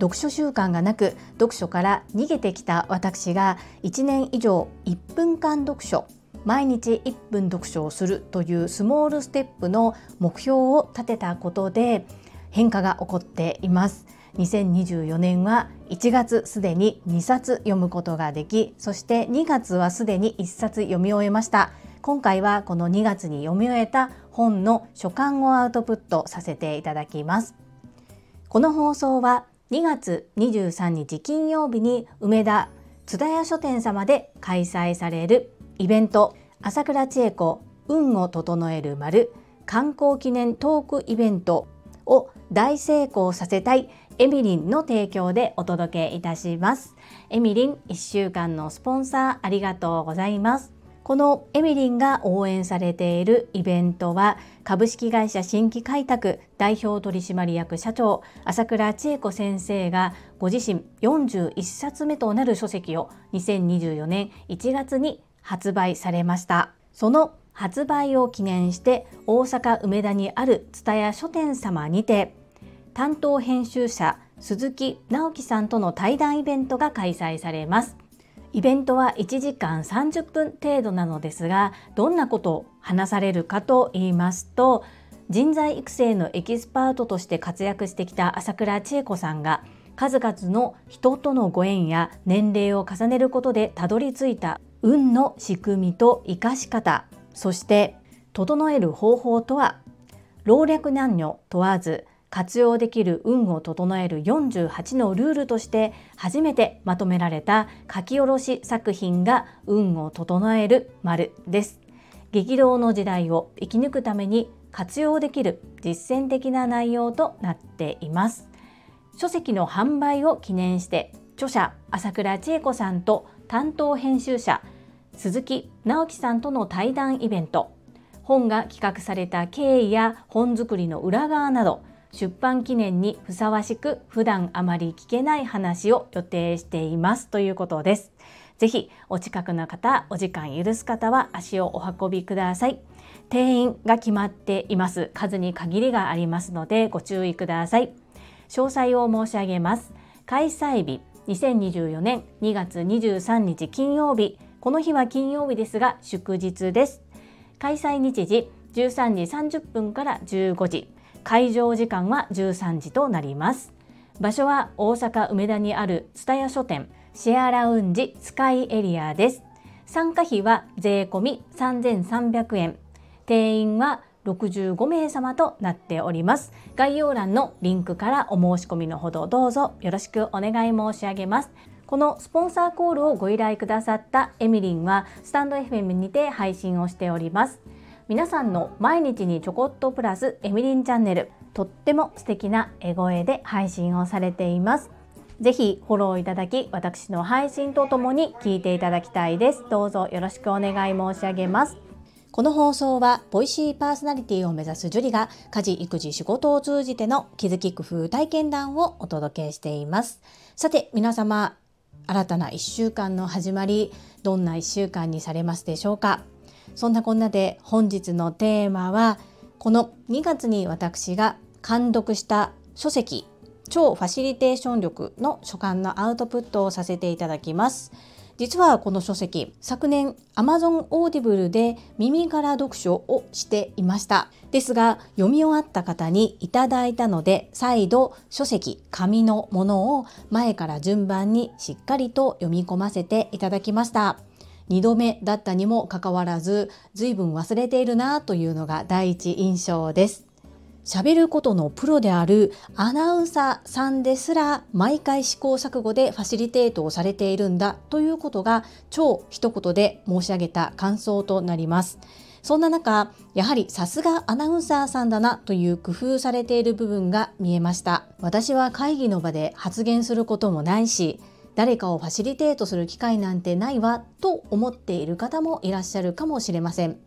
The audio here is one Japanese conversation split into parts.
読書習慣がなく読書から逃げてきた私が1年以上1分間読書毎日1分読書をするというスモールステップの目標を立てたことで変化が起こっています。2024年は1月すでに2冊読むことができそして2月はすでに1冊読み終えました。今回はこの2月に読み終えた本の書簡をアウトプットさせていただきますこの放送は2月23日金曜日に梅田津田屋書店様で開催されるイベント朝倉千恵子運を整える丸観光記念トークイベントを大成功させたいエミリンの提供でお届けいたします。エミリン1週間のスポンサーありがとうございます。このエミリンが応援されているイベントは株式会社新規開拓代表取締役社長朝倉千恵子先生がご自身41冊目となる書籍を2024年1月に発売されました。その発売を記念して大阪梅田にある蔦屋書店様にて担当編集者鈴木直樹さんとの対談イベントが開催されますイベントは1時間30分程度なのですがどんなことを話されるかと言いますと人材育成のエキスパートとして活躍してきた朝倉千恵子さんが数々の人とのご縁や年齢を重ねることでたどり着いた運の仕組みと生かし方そして整える方法とは老若男女問わず活用できる運を整える48のルールとして初めてまとめられた書き下ろし作品が運を整える丸です。激動の時代を生き抜くために活用できる実践的な内容となっています。書籍の販売を記念して著者朝倉千恵子さんと担当編集者鈴木直樹さんとの対談イベント本が企画された経緯や本作りの裏側など出版記念にふさわしく普段あまり聞けない話を予定していますということです。ぜひお近くの方、お時間許す方は足をお運びください。定員が決まっています。数に限りがありますのでご注意ください。詳細を申し上げます。開催日2024年2月23日金曜日。この日は金曜日ですが祝日です。開催日時13時30分から15時。会場時間は13時となります。場所は大阪梅田にある蔦屋書店シェアラウンジスカイエリアです。参加費は税込3300円。定員は65名様となっております。概要欄のリンクからお申し込みのほどどうぞよろしくお願い申し上げます。このスポンサーコールをご依頼くださったエミリンはスタンド FM にて配信をしております。皆さんの毎日にちょこっとプラスエミリンチャンネルとっても素敵な絵声で配信をされています。ぜひフォローいただき私の配信とともに聞いていただきたいです。どうぞよろしくお願い申し上げます。この放送はボイシーパーソナリティを目指すジュリが家事育児仕事を通じての気づき工夫体験談をお届けしています。さて皆様新たな1週間の始まりどんな1週間にされますでしょうか？そんなこんなで本日のテーマはこの2月に私が監読した書籍超ファシリテーション力の書簡のアウトプットをさせていただきます。実はこの書籍昨年 Amazon Audible で耳から読書をしていましたですが読み終わった方にいただいたので再度書籍紙のものを前から順番にしっかりと読み込ませていただきました2度目だったにもかかわらず随分忘れているなというのが第一印象です。喋ることのプロであるアナウンサーさんですら毎回試行錯誤でファシリテートをされているんだということが超一言で申し上げた感想となります。そんな中、やはりさすがアナウンサーさんだなという工夫されている部分が見えました。私は会議の場で発言することもないし、誰かをファシリテートする機会なんてないわと思っている方もいらっしゃるかもしれません。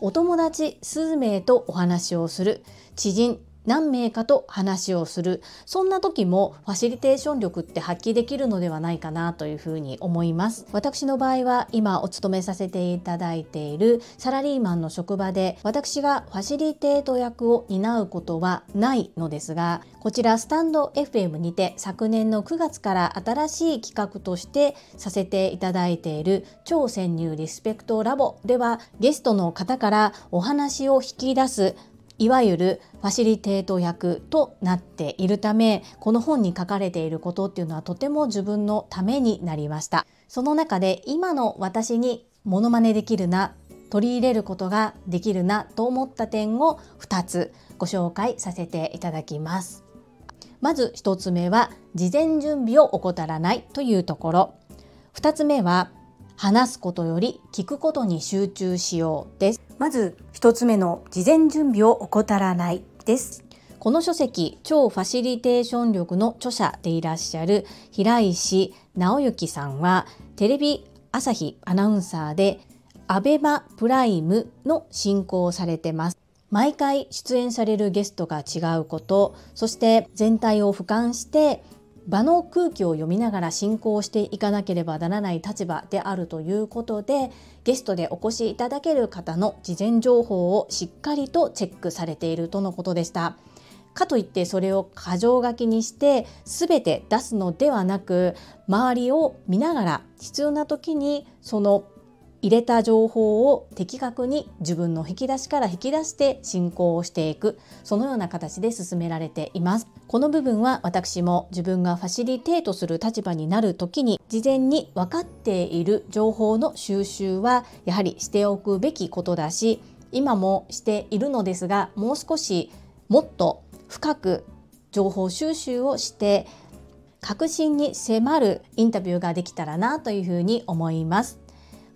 お友達数名とお話をする知人何名かと話をする。そんな時もファシリテーション力って発揮できるのではないかなというふうに思います。私の場合は今お勤めさせていただいているサラリーマンの職場で私がファシリテート役を担うことはないのですがこちらスタンド FM にて昨年の9月から新しい企画としてさせていただいている超潜入リスペクトラボではゲストの方からお話を引き出すいわゆるファシリテート役となっているためこの本に書かれていることっていうのはとても自分のためになりました。その中で今の私にモノマネできるな取り入れることができるなと思った点を2つご紹介させていただきます。まず1つ目は事前準備を怠らないというところ。2つ目は話すことより聞くことに集中しようです。まず一つ目の事前準備を怠らないです。この書籍超ファシリテーション力の著者でいらっしゃる平石直之さんはテレビ朝日アナウンサーでアベマプライムの進行をされてます。毎回出演されるゲストが違うことそして全体を俯瞰して場の空気を読みながら進行していかなければならない立場であるということでゲストでお越しいただける方の事前情報をしっかりとチェックされているとのことでした。かといってそれを箇条書きにして全て出すのではなく周りを見ながら必要な時にその入れた情報を的確に自分の引き出しから引き出して進行をしていくそのような形で進められていますこの部分は私も自分がファシリテートする立場になる時に事前に分かっている情報の収集はやはりしておくべきことだし今もしているのですがもう少しもっと深く情報収集をして確信に迫るインタビューができたらなというふうに思います。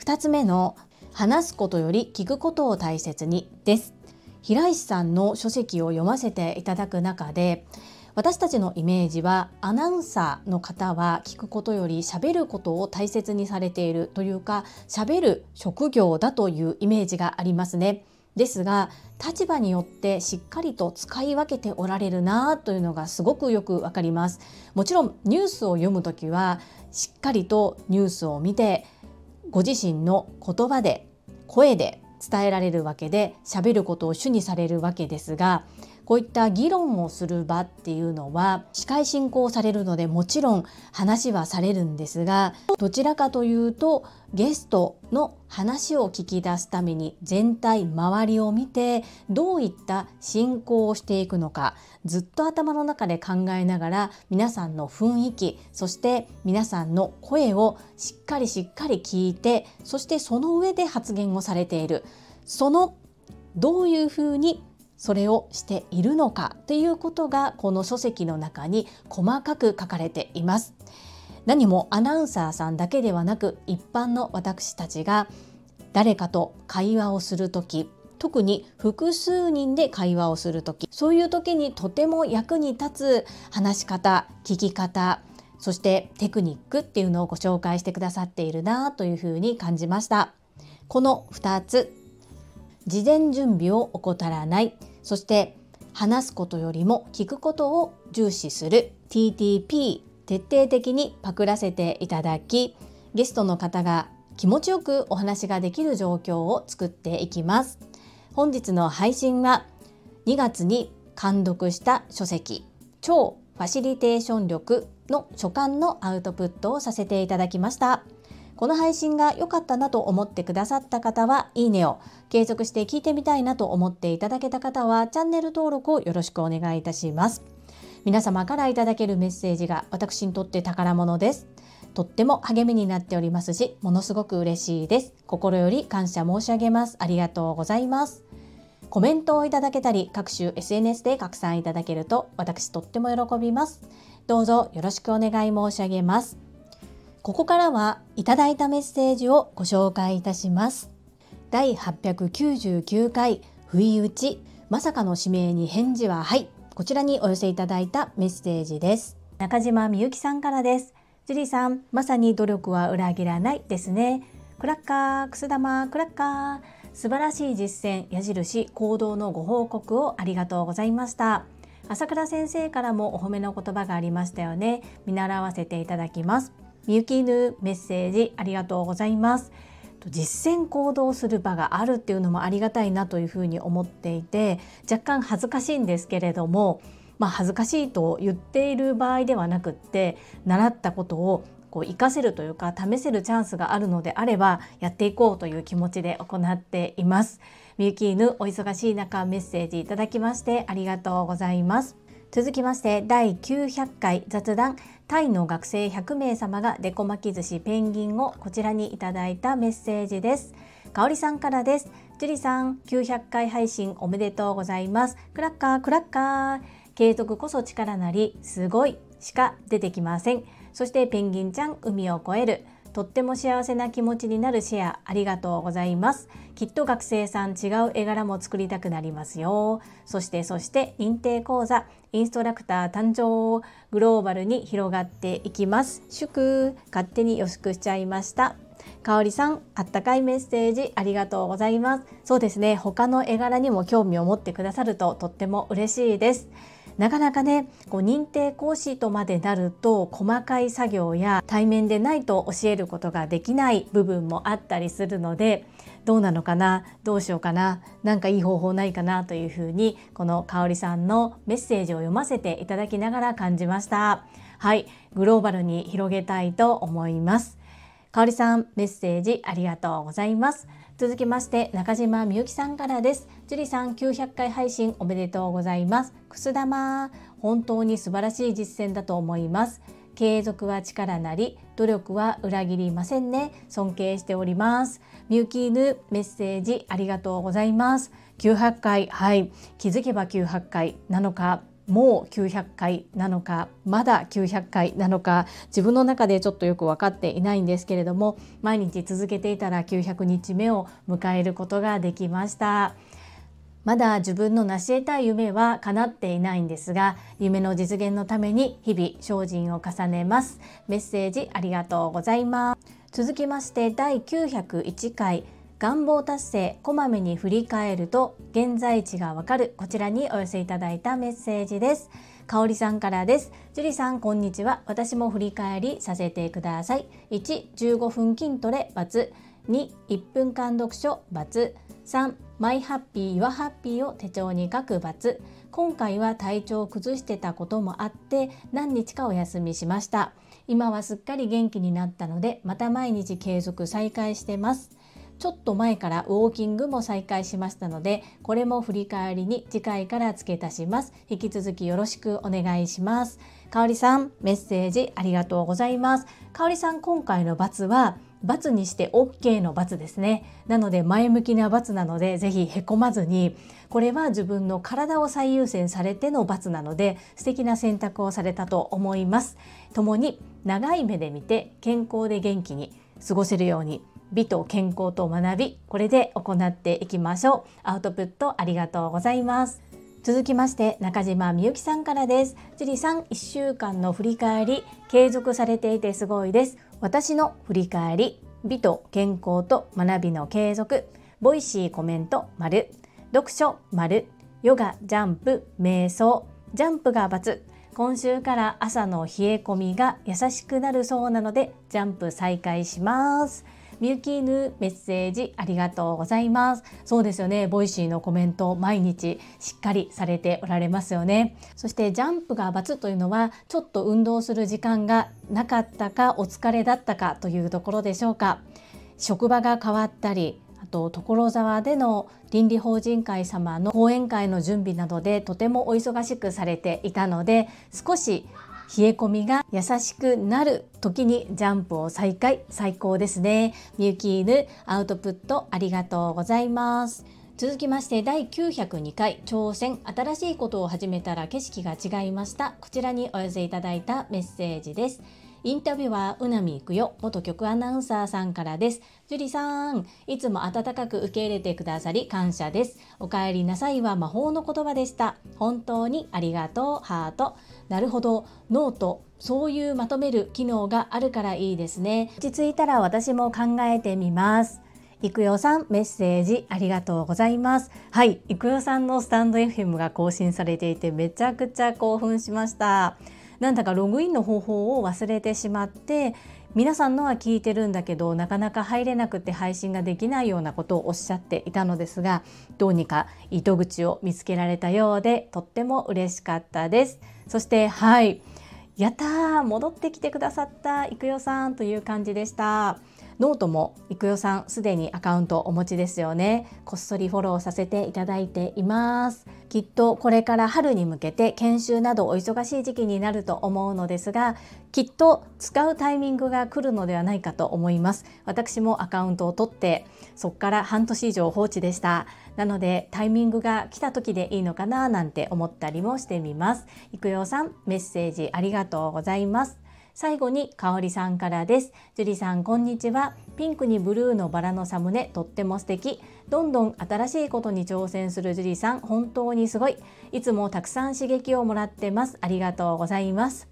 2つ目の話すことより聞くことを大切にです平石さんの書籍を読ませていただく中で私たちのイメージはアナウンサーの方は聞くことより喋ることを大切にされているというか喋る職業だというイメージがありますね。ですが立場によってしっかりと使い分けておられるなというのがすごくよくわかります。もちろんニュースを読むときはしっかりとニュースを見てご自身の言葉で声で伝えられるわけで喋ることを主にされるわけですがこういった議論をする場っていうのは司会進行されるのでもちろん話はされるんですがどちらかというとゲストの話を聞き出すために全体周りを見てどういった進行をしていくのかずっと頭の中で考えながら皆さんの雰囲気そして皆さんの声をしっかりしっかり聞いてそしてその上で発言をされている。そのどういうふうにそれをしているのかということがこの書籍の中に細かく書かれています。何もアナウンサーさんだけではなく一般の私たちが誰かと会話をする時特に複数人で会話をする時そういう時にとても役に立つ話し方聞き方そしてテクニックっていうのをご紹介してくださっているなというふうに感じましたこの2つ事前準備を怠らないそして話すことよりも聞くことを重視する。TTP 徹底的にパクらせていただきゲストの方が気持ちよくお話ができる状況を作っていきます。本日の配信は2月に監読した書籍超ファシリテーション力の書簡のアウトプットをさせていただきました。この配信が良かったなと思ってくださった方はいいねを継続して聞いてみたいなと思っていただけた方はチャンネル登録をよろしくお願いいたします。皆様からいただけるメッセージが私にとって宝物です。とっても励みになっておりますしものすごく嬉しいです。心より感謝申し上げます。ありがとうございます。コメントをいただけたり各種 SNS で拡散いただけると私とっても喜びます。どうぞよろしくお願い申し上げます。ここからはいただいたメッセージをご紹介いたします。第899回不意打ち。まさかの指名に返事ははい。こちらにお寄せいただいたメッセージです。中島みゆきさんからです。ジュリーさんまさに努力は裏切らないですね。クラッカーくす玉クラッカー。素晴らしい実践矢印行動のご報告をありがとうございました。朝倉先生からもお褒めの言葉がありましたよね。見習わせていただきます。みゆき犬メッセージありがとうございます実践行動する場があるっていうのもありがたいなというふうに思っていて若干恥ずかしいんですけれどもまあ、恥ずかしいと言っている場合ではなくって習ったことをこう活かせるというか試せるチャンスがあるのであればやっていこうという気持ちで行っています。みゆき犬お忙しい中メッセージいただきましてありがとうございます。続きまして第900回雑談タイの学生100名様がデコ巻き寿司ペンギンをこちらにいただいたメッセージです。かおりさんからです。ジュリさん900回配信おめでとうございます。クラッカークラッカー継続こそ力なりすごいしか出てきませんそしてペンギンちゃん海を越えるとっても幸せな気持ちになるシェアありがとうございます。きっと学生さん違う絵柄も作りたくなりますよ。そしてそして認定講座インストラクター誕生グローバルに広がっていきます。祝勝手に予祝しちゃいました。かおりさん、あったかいメッセージありがとうございます。そうですね、他の絵柄にも興味を持ってくださるととっても嬉しいです。なかなかねこう認定講師とまでなると細かい作業や対面でないと教えることができない部分もあったりするのでどうなのかな？どうしようかな？何かいい方法ないかなというふうにこの香里さんのメッセージを読ませていただきながら感じました。はい。グローバルに広げたいと思います。香里さんメッセージありがとうございます。続きまして中島みゆきさんからです。樹里さん900回配信おめでとうございます。くす玉本当に素晴らしい実践だと思います。継続は力なり努力は裏切りませんね。尊敬しております。みゆき犬メッセージありがとうございます。900回はい。気づけば900回なのか。もう900回なのかまだ900回なのか自分の中でちょっとよく分かっていないんですけれども毎日続けていたら900日目を迎えることができました。まだ自分の成し得たい夢は叶っていないんですが夢の実現のために日々精進を重ねます。メッセージありがとうございます。続きまして第901回。願望達成こまめに振り返ると現在地がわかる。こちらにお寄せいただいたメッセージです。かおりさんからです。樹里さんこんにちは。私も振り返りさせてください。1 15分筋トレ。×2 1分間読書。×3 マイハッピーユアハッピーを手帳に書く×今回は体調を崩してたこともあって何日かお休みしました。今はすっかり元気になったのでまた毎日継続再開してます。ちょっと前からウォーキングも再開しましたのでこれも振り返りに次回から付け足します。引き続きよろしくお願いします。かおりさんメッセージありがとうございます。かおりさん今回の罰は罰にして OK の罰ですね。なので前向きな罰なのでぜひへこまずにこれは自分の体を最優先されての罰なので素敵な選択をされたと思います。共に長い目で見て健康で元気に過ごせるように美と健康と学びこれで行っていきましょう。アウトプットありがとうございます。続きまして中島みゆきさんからです。樹里さん1週間の振り返り継続されていてすごいです。私の振り返り美と健康と学びの継続ボイシーコメント丸読書丸ヨガジャンプ瞑想ジャンプが×今週から朝の冷え込みが優しくなるそうなのでジャンプ再開します。みゆきーぬメッセージありがとうございます。そうですよね。ボイシーのコメント毎日しっかりされておられますよね。そしてジャンプが×というのはちょっと運動する時間がなかったかお疲れだったかというところでしょうか。職場が変わったりあと所沢での倫理法人会様の講演会の準備などでとてもお忙しくされていたので少し冷え込みが優しくなる時にジャンプを再開最高ですね。みゆきーぬアウトプットありがとうございます。続きまして第902回挑戦新しいことを始めたら景色が違いました。こちらにお寄せいただいたメッセージです。インタビュアーうなみいくよ。元局アナウンサーさんからです。樹里さんいつも温かく受け入れてくださり感謝です。お帰りなさいは魔法の言葉でした。本当にありがとうハート。なるほど。ノート。そういうまとめる機能があるからいいですね。落ち着いたら私も考えてみます。いくよさんメッセージありがとうございます。はい。いくよさんのスタンド FM が更新されていてめちゃくちゃ興奮しました。なんだかログインの方法を忘れてしまって皆さんのは聞いてるんだけどなかなか入れなくて配信ができないようなことをおっしゃっていたのですがどうにか糸口を見つけられたようでとっても嬉しかったです。そしてはい。やった戻ってきてくださったいくよさんという感じでした。ノートもいくよさんすでにアカウントお持ちですよね。こっそりフォローさせていただいています。きっとこれから春に向けて研修などお忙しい時期になると思うのですがきっと使うタイミングが来るのではないかと思います。私もアカウントを取ってそこから半年以上放置でした。なのでタイミングが来た時でいいのかななんて思ったりもしてみます。いくよさんメッセージありがとうございます。最後に香里さんからです。樹里さんこんにちは。ピンクにブルーのバラのサムネとっても素敵。どんどん新しいことに挑戦する樹里さん本当にすごい。いつもたくさん刺激をもらってます。ありがとうございます。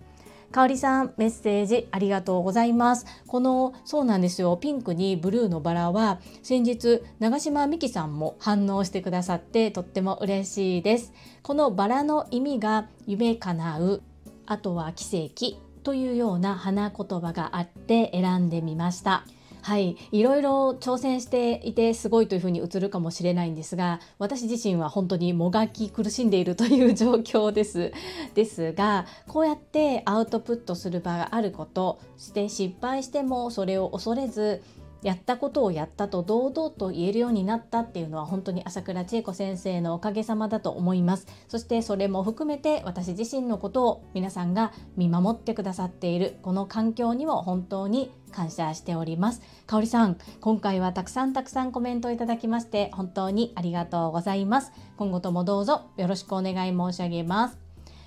かおりさんメッセージありがとうございますこのそうなんですよピンクにブルーのバラは先日長島美希さんも反応してくださってとっても嬉しいですこのバラの意味が夢叶うあとは奇跡というような花言葉があって選んでみました。はい、いろいろ挑戦していてすごいというふうに映るかもしれないんですが私自身は本当にもがき苦しんでいるという状況です ですがこうやってアウトプットする場があることして失敗してもそれを恐れずやったことをやったと堂々と言えるようになったっていうのは本当に朝倉千恵子先生のおかげさまだと思います。そしてそれも含めて私自身のことを皆さんが見守ってくださっているこの環境にも本当に感謝しております。かおりさん今回はたくさんたくさんコメントいただきまして本当にありがとうございます。今後ともどうぞよろしくお願い申し上げます。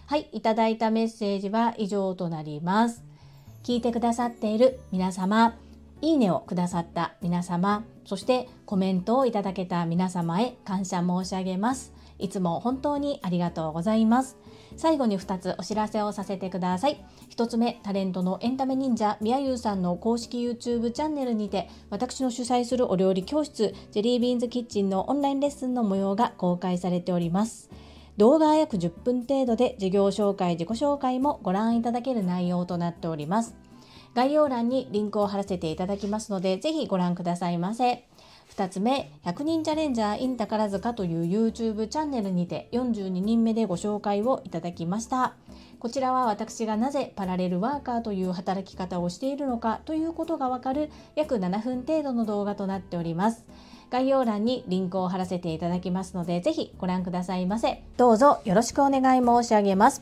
はいいただいたメッセージは以上となります。聞いてくださっている皆様いいねをくださった皆様、そしてコメントをいただけた皆様へ感謝申し上げます。いつも本当にありがとうございます。最後に2つお知らせをさせてください。1つ目、タレントのエンタメ忍者、みやゆうさんの公式 YouTube チャンネルにて、私の主催するお料理教室、ジェリービーンズキッチンのオンラインレッスンの模様が公開されております。動画は約10分程度で事業紹介、自己紹介もご覧いただける内容となっております。概要欄にリンクを貼らせていただきますので、ぜひご覧くださいませ。2つ目、100人チャレンジャー in 宝塚という YouTube チャンネルにて42人目でご紹介をいただきました。こちらは私がなぜパラレルワーカーという働き方をしているのかということがわかる約7分程度の動画となっております。概要欄にリンクを貼らせていただきますので、ぜひご覧くださいませ。どうぞよろしくお願い申し上げます。